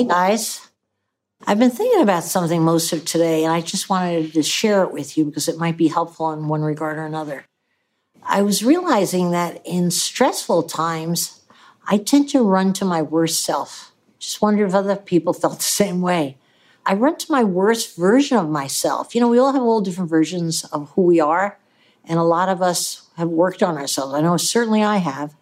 hey guys, I've been thinking about something most of today, and I just wanted to share it with you because it might be helpful in one regard or another. I was realizing that in stressful times, I tend to run to my worst self. Just wondered if other people felt the same way. I run to my worst version of myself. You know, we all have all different versions of who we are, and a lot of us have worked on ourselves. I know certainly I have.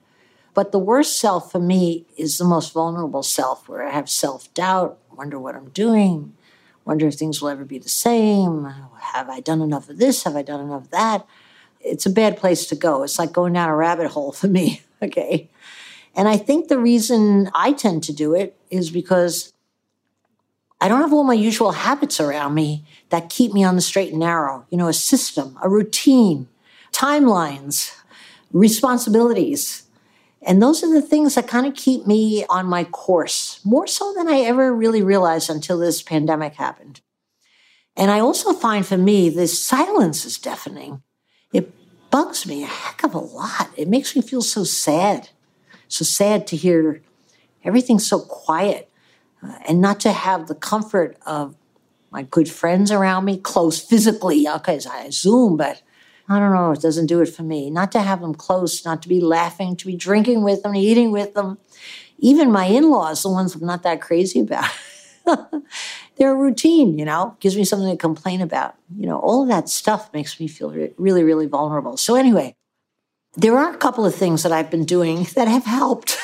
But the worst self for me is the most vulnerable self, where I have self doubt, wonder what I'm doing, wonder if things will ever be the same. Have I done enough of this? Have I done enough of that? It's a bad place to go. It's like going down a rabbit hole for me. Okay. And I think the reason I tend to do it is because I don't have all my usual habits around me that keep me on the straight and narrow. You know, a system, a routine, timelines, responsibilities. And those are the things that kind of keep me on my course, more so than I ever really realized until this pandemic happened. And I also find for me, this silence is deafening. It bugs me a heck of a lot. It makes me feel so sad so sad to hear everything so quiet uh, and not to have the comfort of my good friends around me, close physically. Okay, I Zoom, but I don't know, it doesn't do it for me. Not to have them close, not to be laughing, to be drinking with them, eating with them. Even my in laws, the ones I'm not that crazy about, they're a routine, you know, gives me something to complain about. You know, all of that stuff makes me feel really, really vulnerable. So, anyway, there are a couple of things that I've been doing that have helped.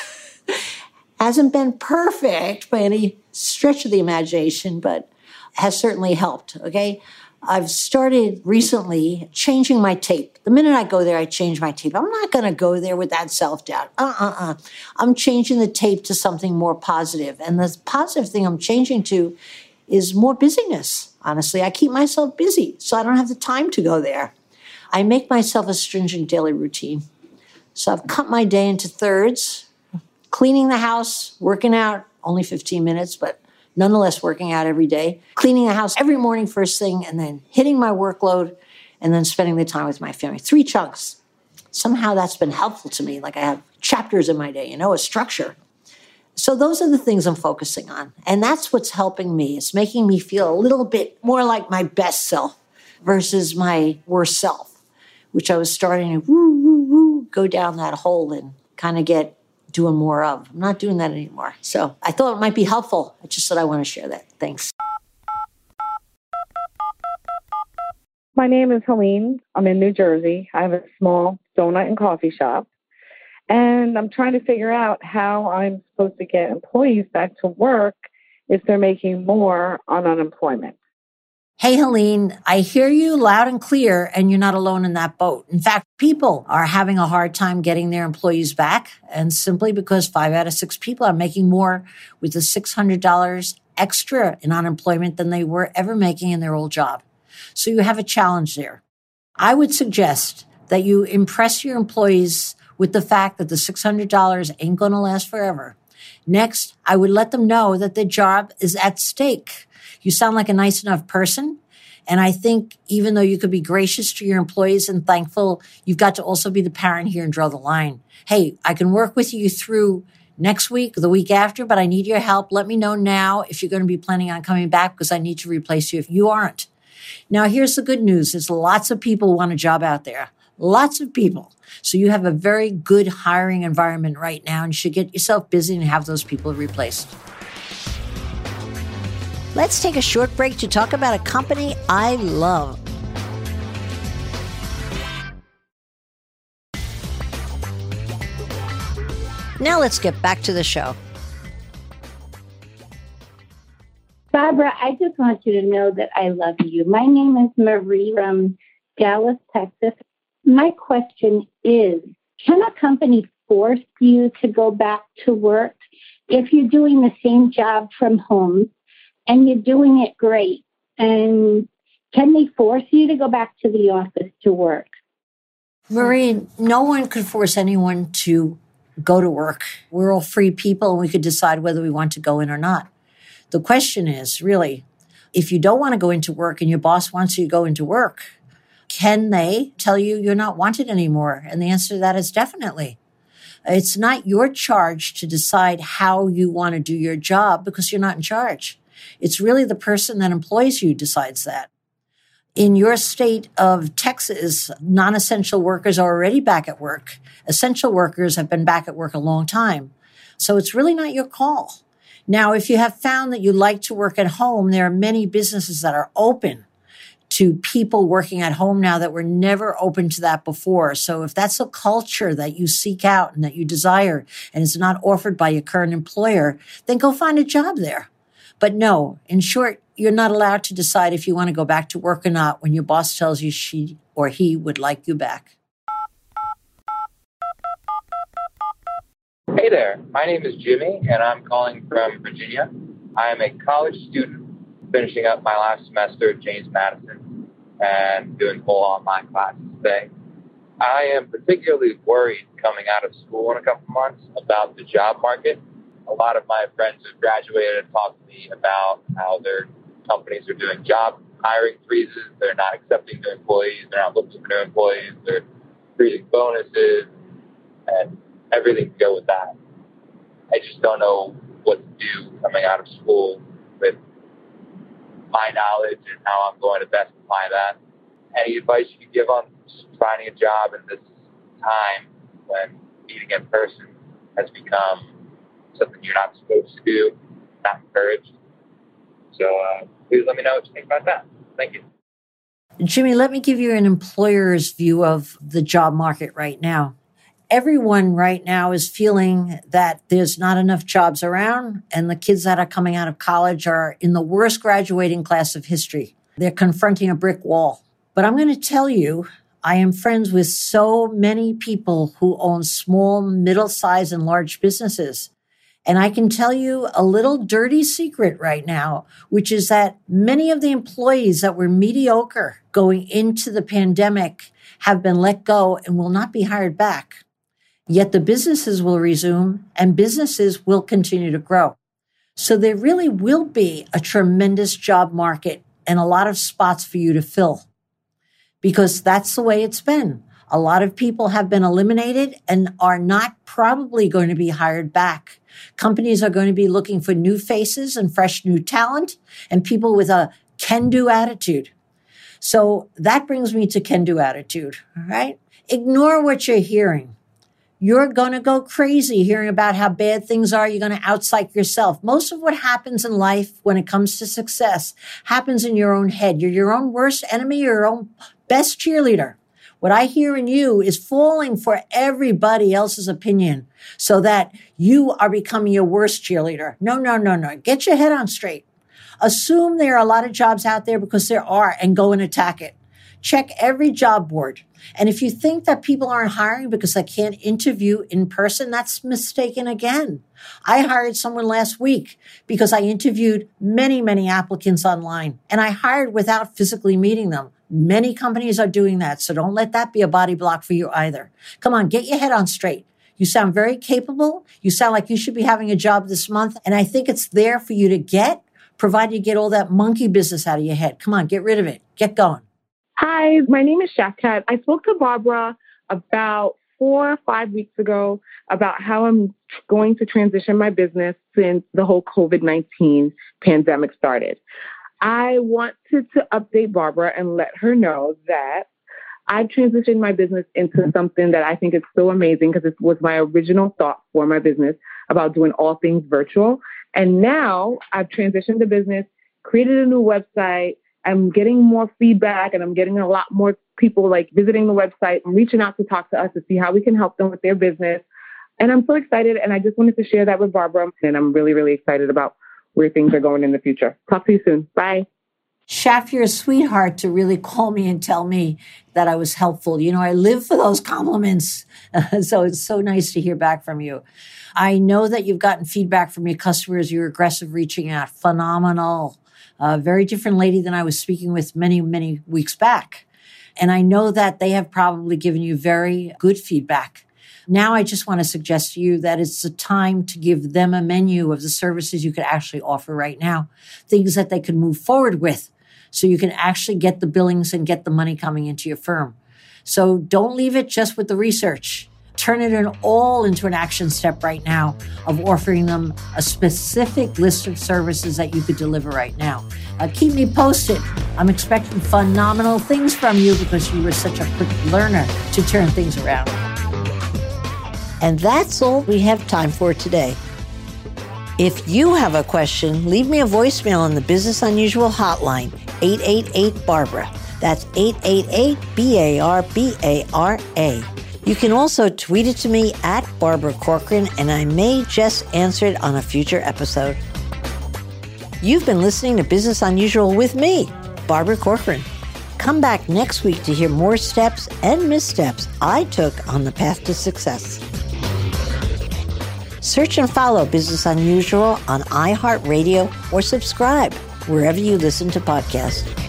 Hasn't been perfect by any stretch of the imagination, but has certainly helped. Okay. I've started recently changing my tape. The minute I go there, I change my tape. I'm not going to go there with that self doubt. Uh uh uh. I'm changing the tape to something more positive. And the positive thing I'm changing to is more busyness. Honestly, I keep myself busy so I don't have the time to go there. I make myself a stringent daily routine. So I've cut my day into thirds cleaning the house, working out, only 15 minutes, but nonetheless working out every day, cleaning the house every morning first thing, and then hitting my workload, and then spending the time with my family. Three chunks. Somehow that's been helpful to me. Like I have chapters in my day, you know, a structure. So those are the things I'm focusing on. And that's what's helping me. It's making me feel a little bit more like my best self versus my worst self which I was starting to woo, woo, woo, go down that hole and kind of get doing more of. I'm not doing that anymore. So I thought it might be helpful. I just said I want to share that. Thanks. My name is Helene. I'm in New Jersey. I have a small donut and coffee shop. And I'm trying to figure out how I'm supposed to get employees back to work if they're making more on unemployment. Hey, Helene, I hear you loud and clear, and you're not alone in that boat. In fact, people are having a hard time getting their employees back, and simply because five out of six people are making more with the $600 extra in unemployment than they were ever making in their old job. So you have a challenge there. I would suggest that you impress your employees with the fact that the $600 ain't going to last forever. Next, I would let them know that their job is at stake you sound like a nice enough person. And I think even though you could be gracious to your employees and thankful, you've got to also be the parent here and draw the line. Hey, I can work with you through next week, the week after, but I need your help. Let me know now if you're going to be planning on coming back because I need to replace you if you aren't. Now, here's the good news. There's lots of people want a job out there. Lots of people. So you have a very good hiring environment right now and should get yourself busy and have those people replaced. Let's take a short break to talk about a company I love. Now let's get back to the show. Barbara, I just want you to know that I love you. My name is Marie from Dallas, Texas. My question is Can a company force you to go back to work? if you're doing the same job from home and you're doing it great, and can they force you to go back to the office to work? Marie, no one could force anyone to go to work. We're all free people and we could decide whether we want to go in or not. The question is really, if you don't want to go into work and your boss wants you to go into work, can they tell you you're not wanted anymore? And the answer to that is definitely. It's not your charge to decide how you want to do your job because you're not in charge. It's really the person that employs you decides that. In your state of Texas, non essential workers are already back at work. Essential workers have been back at work a long time. So it's really not your call. Now, if you have found that you like to work at home, there are many businesses that are open to people working at home now that were never open to that before. So if that's a culture that you seek out and that you desire and it's not offered by your current employer, then go find a job there. But no, in short, you're not allowed to decide if you want to go back to work or not when your boss tells you she or he would like you back. Hey there, my name is Jimmy and I'm calling from Virginia. I am a college student finishing up my last semester at James Madison and doing full online classes today. I am particularly worried coming out of school in a couple months about the job market. A lot of my friends who graduated have talked to me about how their companies are doing job hiring freezes. They're not accepting new employees. They're not looking for new employees. They're freezing bonuses and everything to go with that. I just don't know what to do coming out of school with my knowledge and how I'm going to best apply that. Any advice you could give on finding a job in this time when meeting in person has become something you're not supposed to do, not encouraged. So uh, please let me know what you think about that. Thank you. Jimmy, let me give you an employer's view of the job market right now everyone right now is feeling that there's not enough jobs around, and the kids that are coming out of college are in the worst graduating class of history. They're confronting a brick wall. But I'm going to tell you, I am friends with so many people who own small, middle sized, and large businesses. And I can tell you a little dirty secret right now, which is that many of the employees that were mediocre going into the pandemic have been let go and will not be hired back. Yet the businesses will resume and businesses will continue to grow. So there really will be a tremendous job market and a lot of spots for you to fill because that's the way it's been. A lot of people have been eliminated and are not probably going to be hired back. Companies are going to be looking for new faces and fresh new talent and people with a can do attitude. So that brings me to can do attitude, right? Ignore what you're hearing you're going to go crazy hearing about how bad things are. You're going to outpsych yourself. Most of what happens in life when it comes to success happens in your own head. You're your own worst enemy, your own best cheerleader. What I hear in you is falling for everybody else's opinion so that you are becoming your worst cheerleader. No, no, no, no. Get your head on straight. Assume there are a lot of jobs out there because there are and go and attack it. Check every job board. And if you think that people aren't hiring because they can't interview in person, that's mistaken again. I hired someone last week because I interviewed many, many applicants online and I hired without physically meeting them. Many companies are doing that. So don't let that be a body block for you either. Come on, get your head on straight. You sound very capable. You sound like you should be having a job this month. And I think it's there for you to get, provided you get all that monkey business out of your head. Come on, get rid of it. Get going. Hi, my name is Shafkat. I spoke to Barbara about four or five weeks ago about how I'm going to transition my business since the whole COVID 19 pandemic started. I wanted to update Barbara and let her know that I've transitioned my business into something that I think is so amazing because it was my original thought for my business about doing all things virtual. And now I've transitioned the business, created a new website, I'm getting more feedback and I'm getting a lot more people like visiting the website and reaching out to talk to us to see how we can help them with their business. And I'm so excited. And I just wanted to share that with Barbara. And I'm really, really excited about where things are going in the future. Talk to you soon. Bye. Shaft, you're a sweetheart to really call me and tell me that I was helpful. You know, I live for those compliments. so it's so nice to hear back from you. I know that you've gotten feedback from your customers. You're aggressive reaching out. Phenomenal. A very different lady than I was speaking with many, many weeks back. And I know that they have probably given you very good feedback. Now I just want to suggest to you that it's the time to give them a menu of the services you could actually offer right now, things that they can move forward with so you can actually get the billings and get the money coming into your firm. So don't leave it just with the research. Turn it in all into an action step right now of offering them a specific list of services that you could deliver right now. Uh, keep me posted. I'm expecting phenomenal things from you because you were such a quick learner to turn things around. And that's all we have time for today. If you have a question, leave me a voicemail on the Business Unusual hotline, 888 Barbara. That's 888 B A R B A R A. You can also tweet it to me at Barbara Corcoran, and I may just answer it on a future episode. You've been listening to Business Unusual with me, Barbara Corcoran. Come back next week to hear more steps and missteps I took on the path to success. Search and follow Business Unusual on iHeartRadio or subscribe wherever you listen to podcasts.